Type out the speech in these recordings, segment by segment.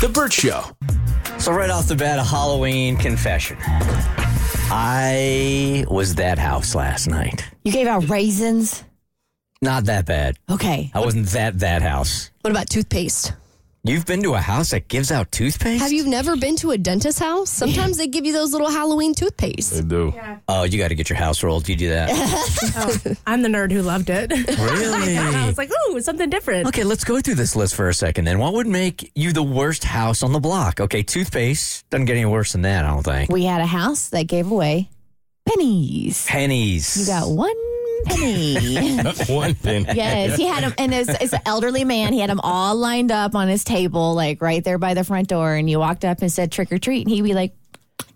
The Bert Show. So right off the bat, a Halloween confession. I was that house last night. You gave out raisins. Not that bad. Okay. I wasn't that that house. What about toothpaste? You've been to a house that gives out toothpaste? Have you never been to a dentist's house? Sometimes they give you those little Halloween toothpaste. They do. Oh, you got to get your house rolled. You do that. Oh, I'm the nerd who loved it. really? I was like, ooh, something different. Okay, let's go through this list for a second then. What would make you the worst house on the block? Okay, toothpaste doesn't get any worse than that, I don't think. We had a house that gave away pennies. Pennies. You got one penny. One thing. yes, he had them, and it's, it's an elderly man. He had them all lined up on his table, like right there by the front door. And you walked up and said trick or treat, and he'd be like,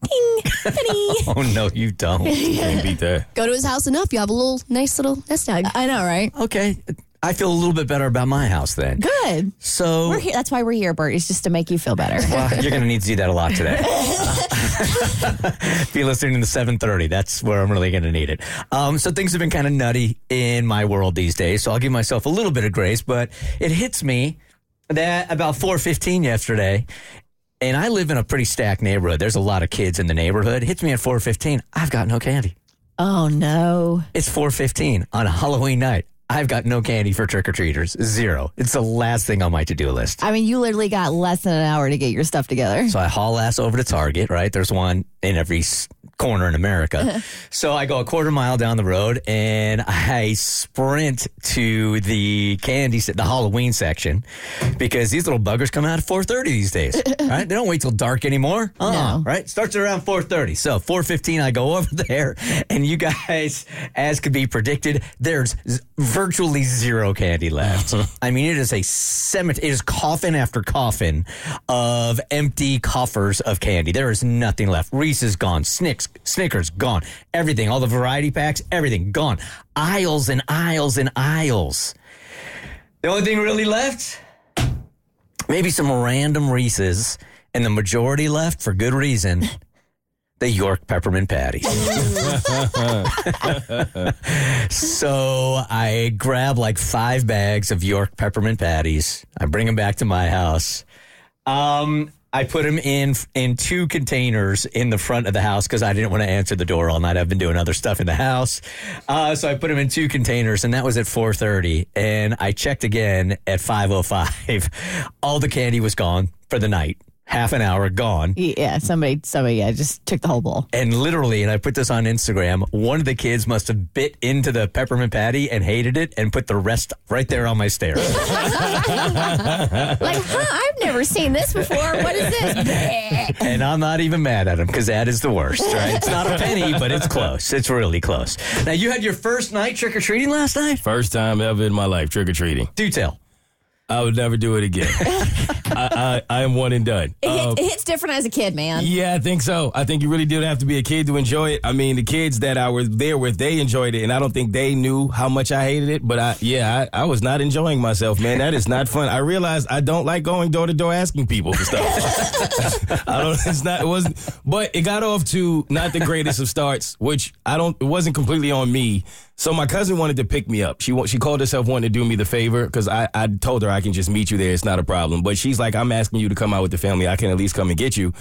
"Ding, penny." Oh no, you don't. Can't beat that. Go to his house enough, you have a little nice little nest egg. I know, right? okay, I feel a little bit better about my house then. Good. So We're here. That's why we're here, Bert. Is just to make you feel better. Well, you're going to need to do that a lot today. Be listening to 7:30. That's where I'm really going to need it. Um, so things have been kind of nutty in my world these days. So I'll give myself a little bit of grace, but it hits me that about 4:15 yesterday. And I live in a pretty stacked neighborhood. There's a lot of kids in the neighborhood. It hits me at 4:15. I've got no candy. oh no. It's 4:15 on a Halloween night. I've got no candy for trick or treaters. Zero. It's the last thing on my to do list. I mean, you literally got less than an hour to get your stuff together. So I haul ass over to Target, right? There's one in every s- corner in America. so I go a quarter mile down the road and I sprint to the candy, se- the Halloween section because these little buggers come out at 4.30 these days, right? They don't wait till dark anymore. Uh-uh, No. Right? Starts around 4.30. So 4.15, I go over there and you guys, as could be predicted, there's z- virtually zero candy left. I mean, it is a cemetery. It is coffin after coffin of empty coffers of candy. There is nothing left. Reese's gone. Snicks, Snickers gone. Everything, all the variety packs, everything gone. Aisles and aisles and aisles. The only thing really left, maybe some random Reese's, and the majority left for good reason. The York peppermint patties. so I grab like five bags of York peppermint patties. I bring them back to my house. Um, I put them in in two containers in the front of the house because I didn't want to answer the door all night. I've been doing other stuff in the house, uh, so I put them in two containers, and that was at four thirty. And I checked again at five oh five. All the candy was gone for the night. Half an hour gone. Yeah, somebody, somebody, yeah, just took the whole bowl. And literally, and I put this on Instagram, one of the kids must have bit into the peppermint patty and hated it and put the rest right there on my stairs. Like, huh? I've never seen this before. What is this? and I'm not even mad at him because that is the worst, right? It's not a penny, but it's close. It's really close. Now, you had your first night trick or treating last night? First time ever in my life trick or treating. Do tell. I would never do it again. I, I, I am one and done. It, Um, it hits different as a kid, man. Yeah, I think so. I think you really did have to be a kid to enjoy it. I mean, the kids that I was there with, they enjoyed it, and I don't think they knew how much I hated it. But I, yeah, I, I was not enjoying myself, man. That is not fun. I realized I don't like going door to door asking people for stuff. I don't. It's not. It wasn't. But it got off to not the greatest of starts, which I don't. It wasn't completely on me. So my cousin wanted to pick me up. She she called herself wanting to do me the favor because I, I told her I can just meet you there. It's not a problem. But she's like, I'm asking you to come out with the family. I can at least come and get you.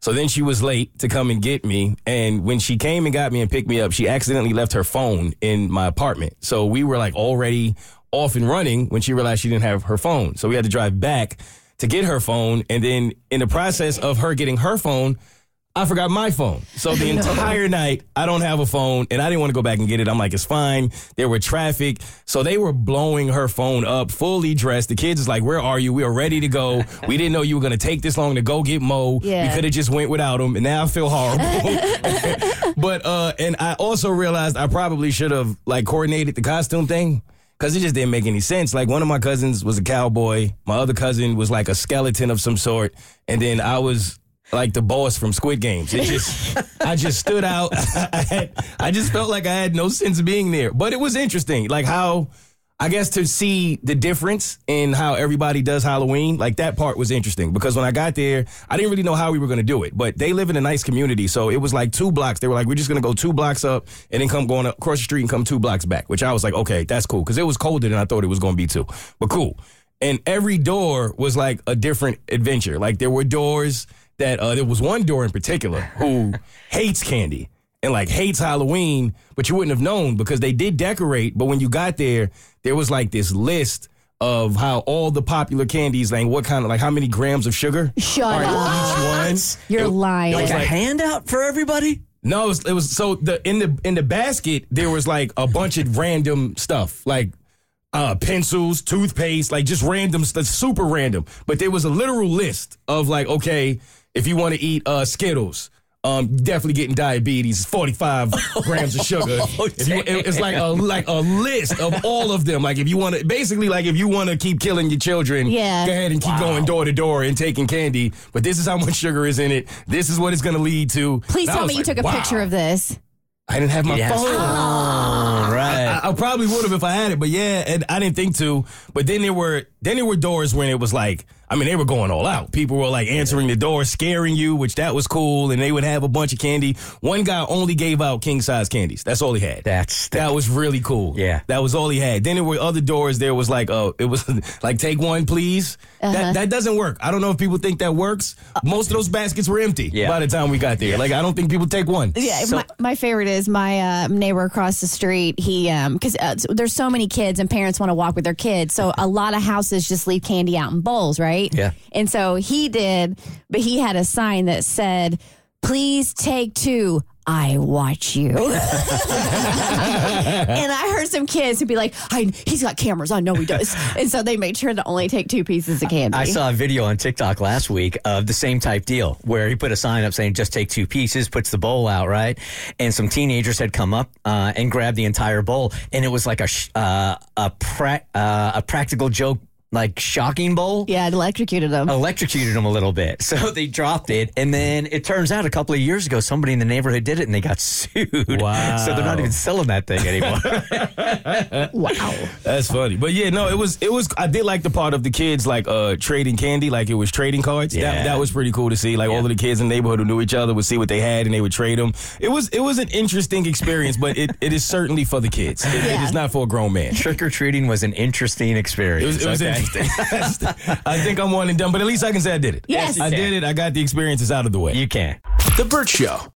So then she was late to come and get me. And when she came and got me and picked me up, she accidentally left her phone in my apartment. So we were like already off and running when she realized she didn't have her phone. So we had to drive back to get her phone. And then in the process of her getting her phone, I forgot my phone. So the entire night, I don't have a phone, and I didn't want to go back and get it. I'm like, it's fine. There were traffic. So they were blowing her phone up, fully dressed. The kids is like, where are you? We are ready to go. We didn't know you were going to take this long to go get Moe. Yeah. We could have just went without him, and now I feel horrible. but, uh, and I also realized I probably should have, like, coordinated the costume thing. because it just didn't make any sense. Like one of my cousins was a cowboy, my other cousin was like a skeleton of some sort, and then I was like the boss from Squid Games. It just, I just stood out. I, had, I just felt like I had no sense of being there. But it was interesting, like how. I guess to see the difference in how everybody does Halloween, like that part was interesting because when I got there, I didn't really know how we were going to do it. But they live in a nice community, so it was like two blocks. They were like, "We're just going to go two blocks up and then come going across the street and come two blocks back." Which I was like, "Okay, that's cool," because it was colder than I thought it was going to be too. But cool. And every door was like a different adventure. Like there were doors that uh, there was one door in particular who hates candy and like hates Halloween, but you wouldn't have known because they did decorate. But when you got there, there was like this list of how all the popular candies, like what kind of, like how many grams of sugar Shut are in up. each one. You're It- lying. Like a handout for everybody? No, it was, it was so the in the in the basket there was like a bunch of random stuff like uh pencils, toothpaste, like just random stuff, super random. But there was a literal list of like, okay, if you want to eat uh Skittles. Um, definitely getting diabetes. Forty-five grams of sugar. If you- it- it's like a like a list of all of them. Like if you want to, basically, like if you want to keep killing your children, Yeah. go ahead and keep going door to door and taking candy. But this is how much sugar is in it. This is what it's going to lead to. Please And tell was me you like, took a wow. picture of this. I didn't have my Yes. phone. Oh, right. I, I probably would have if I had it, but yeah, and I didn't think to. But then there were then there were doors when it was like, I mean, they were going all out. People were like answering the door, scaring you, which that was cool, and they would have a bunch of candy. One guy only gave out king size candies. That's all he had. That's that was really cool. Yeah. that was all he had. Then there were other doors. There was like, oh, it was like take one, please. Uh-huh. That that doesn't work. I don't know if people think that works. Most of those baskets were empty Yeah. by the time we got there. Like I don't think people take one. Yeah, So- my, my favorite is my uh, neighbor across the street. He, um, because uh, there's so many kids and parents want to walk with their kids, so a lot of houses just leave candy out in bowls, right? Yeah. And so he did, but he had a sign that said, "Please take two. I watch you." and I heard some kids who'd be like, I, "He's got cameras. I know he does." and so they made sure to only take two pieces of candy. I saw a video on TikTok last week of the same type deal where he put a sign up saying just take two pieces, puts the bowl out, right? And some teenagers had come up uh, and grabbed the entire bowl, and it was like a sh- uh, a pra- uh, a practical joke. Like shocking bowl, Yeah, it electrocuted them. electrocuted them a little bit. So they dropped it. And then it turns out a couple of years ago, somebody in the neighborhood did it and they got sued. Wow. so they're not even selling that thing anymore. Wow. That's funny. But yeah, no, it was it was I did like the part of the kids like uh trading candy, like it was trading cards. Yeah. That that was pretty cool to see. Like all of the kids in the neighborhood who knew each other would see what they had and they would trade them. It was it was an interesting experience, but it, it is certainly for the kids. It, it Yeah. is not for a grown man. Trick or treating was an interesting experience. It was, it was okay? Interesting. I think I'm one and done, but at least I can say I did it. Yes. I did it. I got the experiences out of the way. You can. The Bert Show.